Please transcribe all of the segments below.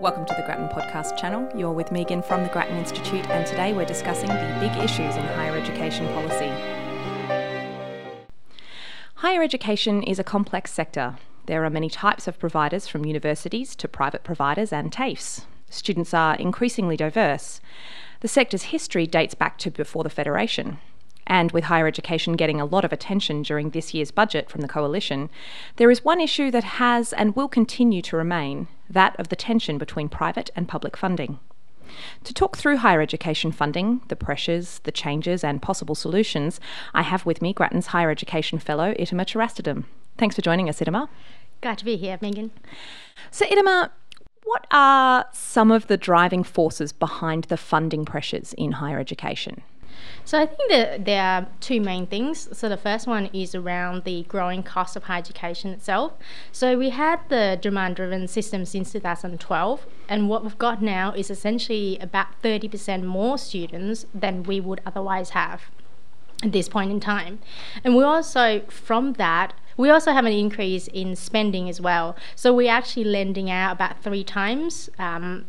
Welcome to the Grattan Podcast channel. You're with Megan from the Grattan Institute, and today we're discussing the big issues in higher education policy. Higher education is a complex sector. There are many types of providers, from universities to private providers and TAFEs. Students are increasingly diverse. The sector's history dates back to before the Federation. And with higher education getting a lot of attention during this year's budget from the Coalition, there is one issue that has and will continue to remain that of the tension between private and public funding. To talk through higher education funding, the pressures, the changes, and possible solutions, I have with me Grattan's Higher Education Fellow, Ittima Cherastidtham. Thanks for joining us, Ittima. Glad to be here, Megan. So, Ittima, what are some of the driving forces behind the funding pressures in higher education? So I think that there are two main things. So the first one is around the growing cost of higher education itself. So we had the demand-driven system since 2012, and what we've got now is essentially about 30% more students than we would otherwise have at this point in time. And we also, from that, we also have an increase in spending as well. So we're actually lending out about three times um,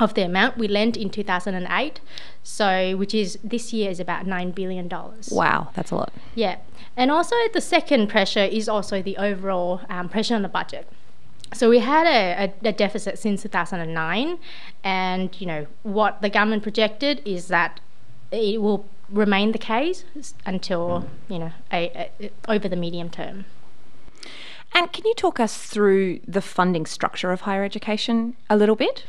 of the amount we lent in 2008 so which is this year is about 9 billion dollars. Wow that's a lot. Yeah. And also the second pressure is also the overall um, pressure on the budget. So we had a, a, a, deficit since 2009 and you know what the government projected is that it will remain the case until you know a, over the medium term. And can you talk us through the funding structure of higher education a little bit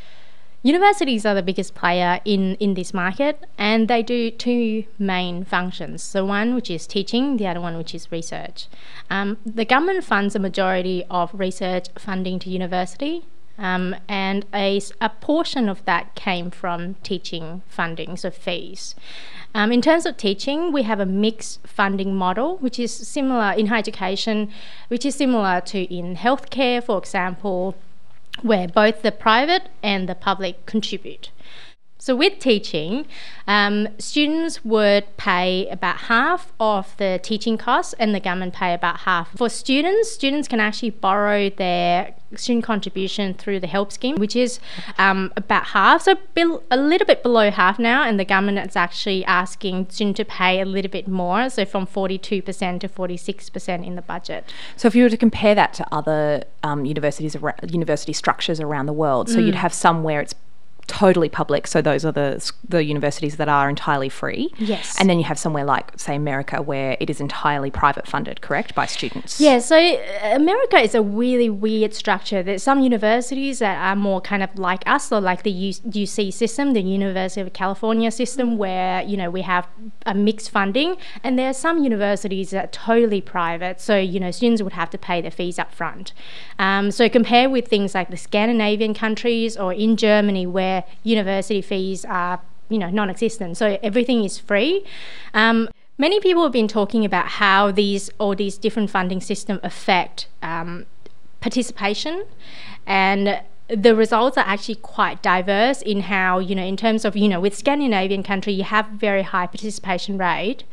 Universities are the biggest player in, in this market and they do two main functions. So, one which is teaching, the other one which is research. Um, the government funds a majority of research funding to university, um, and a, a portion of that came from teaching funding, so fees. Um, in terms of teaching, we have a mixed funding model, which is similar in higher education, which is similar to in healthcare, for example where both the private and the public contribute. So, with teaching, um, students would pay about half of the teaching costs, and the government pay about half. For students, students can actually borrow their student contribution through the help scheme, which is um, about half, so a little bit below half now, and the government is actually asking students to pay a little bit more, so from 42% to 46% in the budget. So, if you were to compare that to other um, universities, university structures around the world, so mm. you'd have some where it's totally public. So those are the the universities that are entirely free. Yes. And then you have somewhere like, say, America, where it is entirely private funded, correct, by students. Yeah. So uh, America is a really weird structure. There's some universities that are more kind of like us, or like the UC system, the University of California system, where you know we have a mixed funding, and there are some universities that are totally private. So you know students would have to pay their fees up front. Um, so compare with things like the Scandinavian countries or in Germany, where university fees are you know non-existent. So everything is free. Um, many people have been talking about how these all these different funding systems affect um, participation and the results are actually quite diverse in how you know in terms of you know with Scandinavian country you have very high participation rate.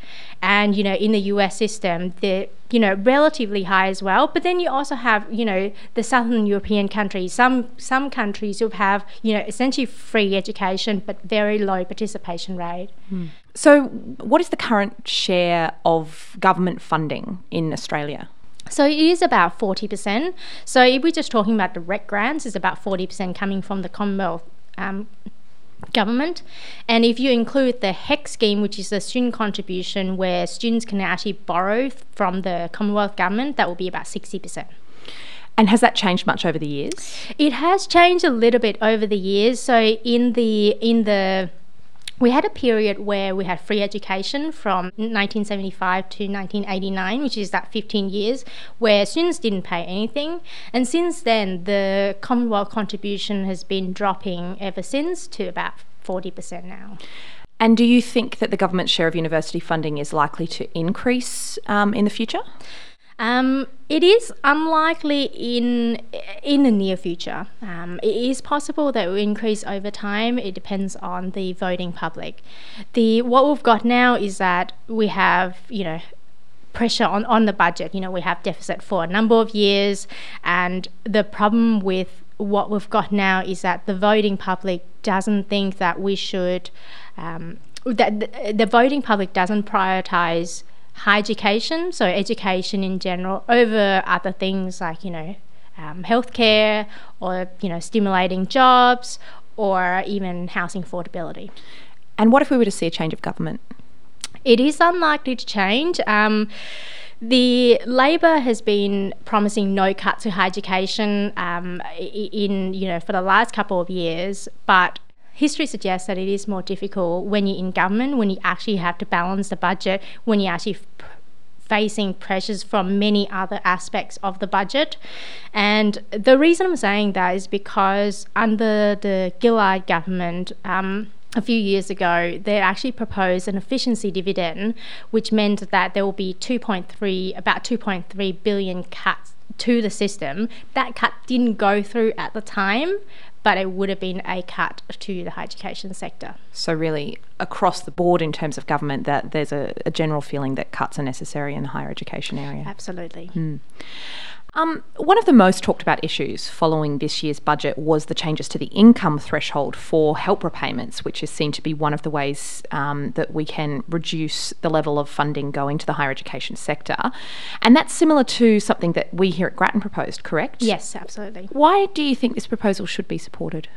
And you know in the US system they're you know relatively high as well. But then you also have you know the southern European countries. Some some countries who have you know essentially free education but very low participation rate. Mm. so what is the current share of government funding in Australia so it is about 40%. So if we're just talking about direct grants, it's about 40% coming from the Commonwealth um, government. And if you include the HECS scheme, which is a student contribution where students can actually borrow from the Commonwealth government, that will be about 60%. And has that changed much over the years? It has changed a little bit over the years. So in the in the we had a period where we had free education from 1975 to 1989, which is that 15 years, where students didn't pay anything. And since then, the Commonwealth contribution has been dropping ever since to about 40% now. And do you think that the government's share of university funding is likely to increase um, in the future? Um, it is unlikely in in the near future. Um, it is possible that it will increase over time. It depends on the voting public. The what we've got now is that we have you know pressure on, on the budget. You know we have deficit for a number of years, and the problem with what we've got now is that the voting public doesn't think that we should, um, that the, the voting public doesn't prioritize higher education, so education in general, over other things like, you know, um, healthcare or, you know, stimulating jobs or even housing affordability. And what if we were to see a change of government? It is unlikely to change. Um, the Labor has been promising no cut to higher education um, in you know for the last couple of years, but history suggests that it is more difficult when you're in government, when you actually have to balance the budget, when you're actually facing pressures from many other aspects of the budget. And the reason I'm saying that is because under the Gillard government, um, a few years ago, they actually proposed an efficiency dividend, which meant that there will be 2.3, about 2.3 billion cuts to the system. That cut didn't go through at the time, but it would have been a cut to the higher education sector. So, really, across the board in terms of government, that there's a, a general feeling that cuts are necessary in the higher education area. Absolutely. Mm. Um, one of the most talked about issues following this year's budget was the changes to the income threshold for help repayments, which is seen to be one of the ways um, that we can reduce the level of funding going to the higher education sector. And that's similar to something that we here at Grattan proposed, correct? Yes, absolutely. Why do you think this proposal should be supported?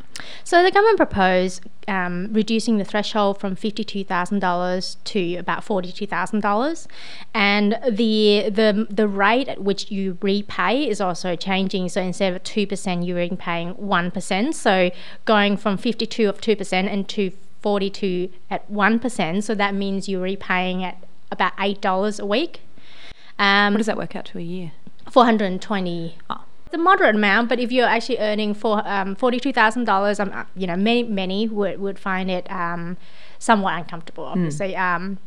So the government proposed um, reducing the threshold from $52,000 to about $42,000 and the, the, the rate at which you repay is also changing. So instead of 2%, you're repaying 1%. So going from 52 of 2% and to 42 at 1%. So that means you're repaying at about $8 a week. Um, what does that work out to a year? 420 oh the moderate amount, but if you're actually earning for um, forty-two thousand dollars, um, uh, you know, many many would, would find it um, somewhat uncomfortable, hmm. obviously. Mm. Um,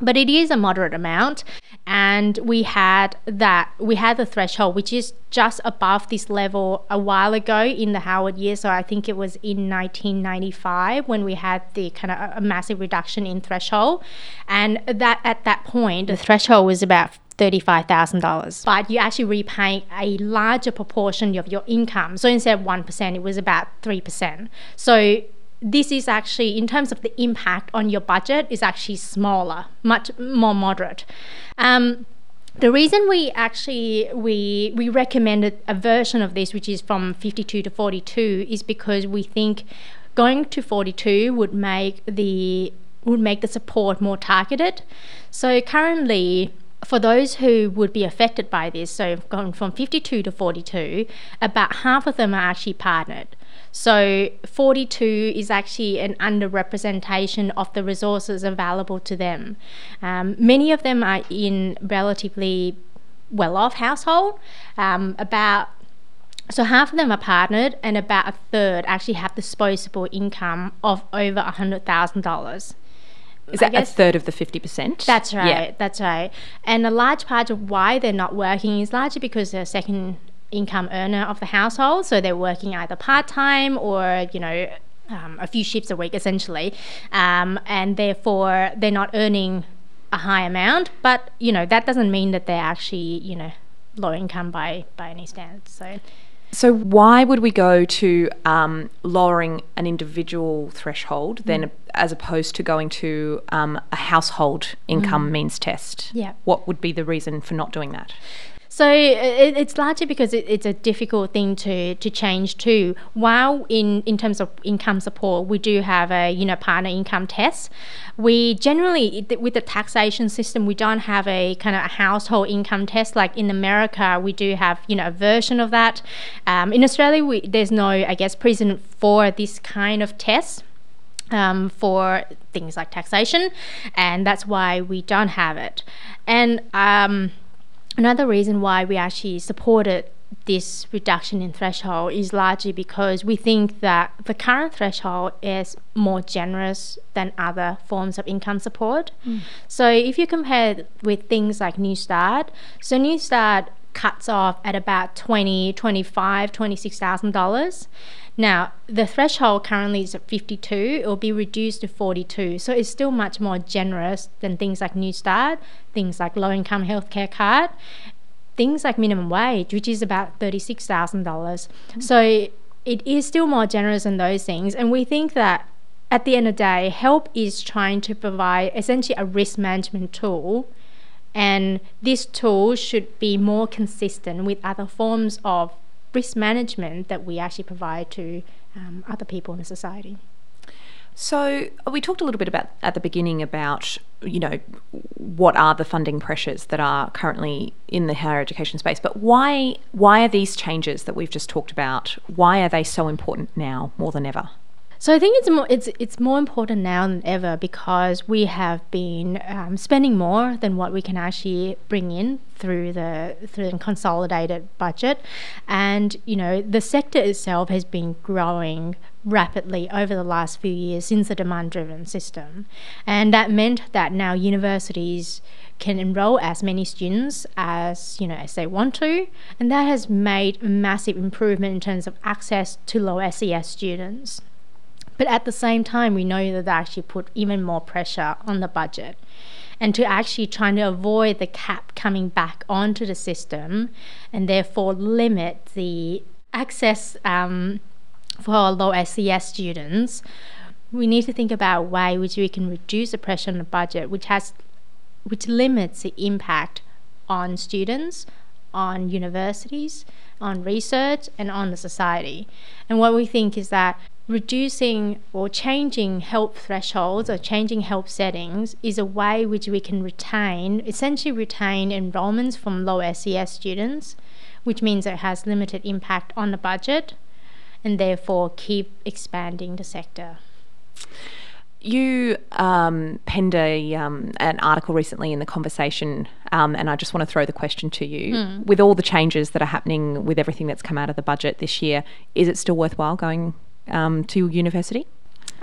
but it is a moderate amount, and we had that we had the threshold, which is just above this level a while ago in the Howard year. So I think it was in 1995 when we had the kind of a massive reduction in threshold, and that at that point the threshold was about $35,000. But you actually repay a larger proportion of your income. So instead of 1%, it was about 3%. So this is actually, in terms of the impact on your budget, is actually smaller, much more moderate. Um, the reason we actually we we recommended a version of this which is from 52 to 42 is because we think going to 42 would make the would make the support more targeted so currently for those who would be affected by this, so going from 52 to 42, about half of them are actually partnered. So 42 is actually an underrepresentation of the resources available to them. Um, many of them are in relatively well-off household. Um, about so half of them are partnered, and about a third actually have disposable income of over hundred thousand dollars. Is that a third of the 50%? That's right. Yeah. That's right. And a large part of why they're not working is largely because they're second income earner of the household. So they're working either part time or, you know, um, a few shifts a week essentially. Um, and therefore they're not earning a high amount. But, you know, that doesn't mean that they're actually, you know, low income by, by any standards. So. So, why would we go to um, lowering an individual threshold then, mm. as opposed to going to um, a household income mm. means test? Yeah. What would be the reason for not doing that? So it, it's largely because it, it's a difficult thing to, to change too. While in, in terms of income support, we do have a you know partner income test. We generally with the taxation system, we don't have a kind of a household income test like in America. We do have you know a version of that. Um, in Australia, we, there's no I guess precedent for this kind of test. Um, for things like taxation, and that's why we don't have it. And um, Another reason why we actually supported this reduction in threshold is largely because we think that the current threshold is more generous than other forms of income support. Mm. So if you compare with things like Newstart, so Newstart cuts off at about 20, 25, 26,000 dollars. Now, the threshold currently is at 52, it will be reduced to 42. So it's still much more generous than things like Newstart, things like low income healthcare card, things like minimum wage, which is about $36,000. Mm-hmm. So it is still more generous than those things. And we think that at the end of the day, help is trying to provide essentially a risk management tool. And this tool should be more consistent with other forms of risk management that we actually provide to um, other people in society. So we talked a little bit about at the beginning about you know what are the funding pressures that are currently in the higher education space, but why why are these changes that we've just talked about? Why are they so important now more than ever? So I think it's more it's it's more important now than ever because we have been um, spending more than what we can actually bring in through the through the consolidated budget, and you know the sector itself has been growing rapidly over the last few years since the demand-driven system, and that meant that now universities can enroll as many students as you know as they want to. And that has made a massive improvement in terms of access to low SES students but at the same time, we know that they actually put even more pressure on the budget. And to actually trying to avoid the cap coming back onto the system and therefore limit the access um, for low SES students, we need to think about a way which we can reduce the pressure on the budget, which has which limits the impact on students, on universities, on research, and on the society. And what we think is that reducing or changing help thresholds or changing help settings is a way which we can retain, essentially retain enrolments from low SES students, which means it has limited impact on the budget and therefore keep expanding the sector. You um, penned a, um, an article recently in the conversation, um, and I just want to throw the question to you. Mm. With all the changes that are happening with everything that's come out of the budget this year, is it still worthwhile going um, to university?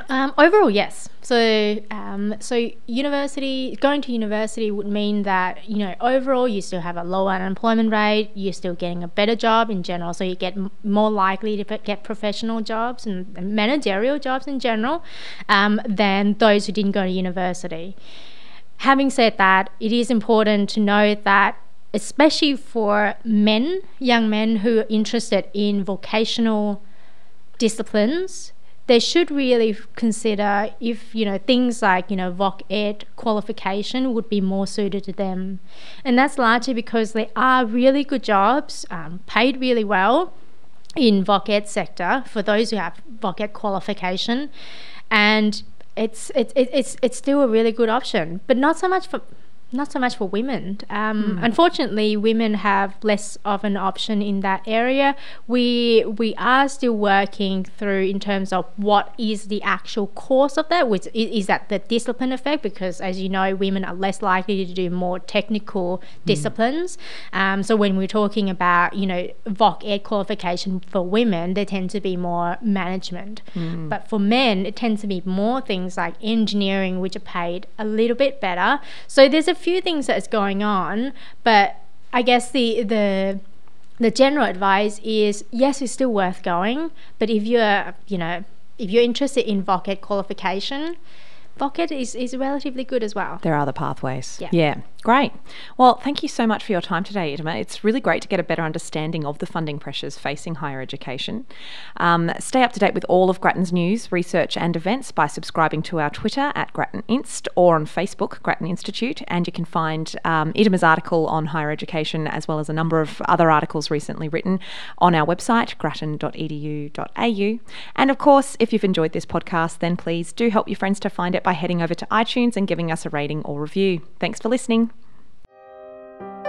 Um, overall, yes. So, um, so university going to university would mean that you know overall you still have a lower unemployment rate. You're still getting a better job in general, so you get m- more likely to get professional jobs and, and managerial jobs in general um, than those who didn't go to university. Having said that, it is important to know that especially for men, young men who are interested in vocational disciplines, they should really consider if you know things like you know voc ed qualification would be more suited to them, and that's largely because they are really good jobs, um, paid really well in voc ed sector for those who have voc ed qualification, and it's it's it's it's still a really good option, but not so much for not so much for women. Um, mm. Unfortunately, women have less of an option in that area. We we are still working through in terms of what is the actual cause of that. Which is, is that the discipline effect? Because as you know, women are less likely to do more technical mm. disciplines. Um, so when we're talking about you know voc ed qualification for women, they tend to be more management. Mm. But for men, it tends to be more things like engineering, which are paid a little bit better. So there's a few things that's going on, but I guess the the the general advice is yes, it's still worth going, but if you're you know if you're interested in voc qualification, voc is, is relatively good as well. There are other pathways. Yeah. Yeah. Great. Well, thank you so much for your time today, Ittima. It's really great to get a better understanding of the funding pressures facing higher education. Um, stay up to date with all of Grattan's news, research, and events by subscribing to our Twitter at Grattan Inst or on Facebook, Grattan Institute. And you can find um, article on higher education as well as a number of other articles recently written on our website, grattan.edu.au. And of course, if you've enjoyed this podcast, then please do help your friends to find it by heading over to iTunes and giving us a rating or review. Thanks for listening.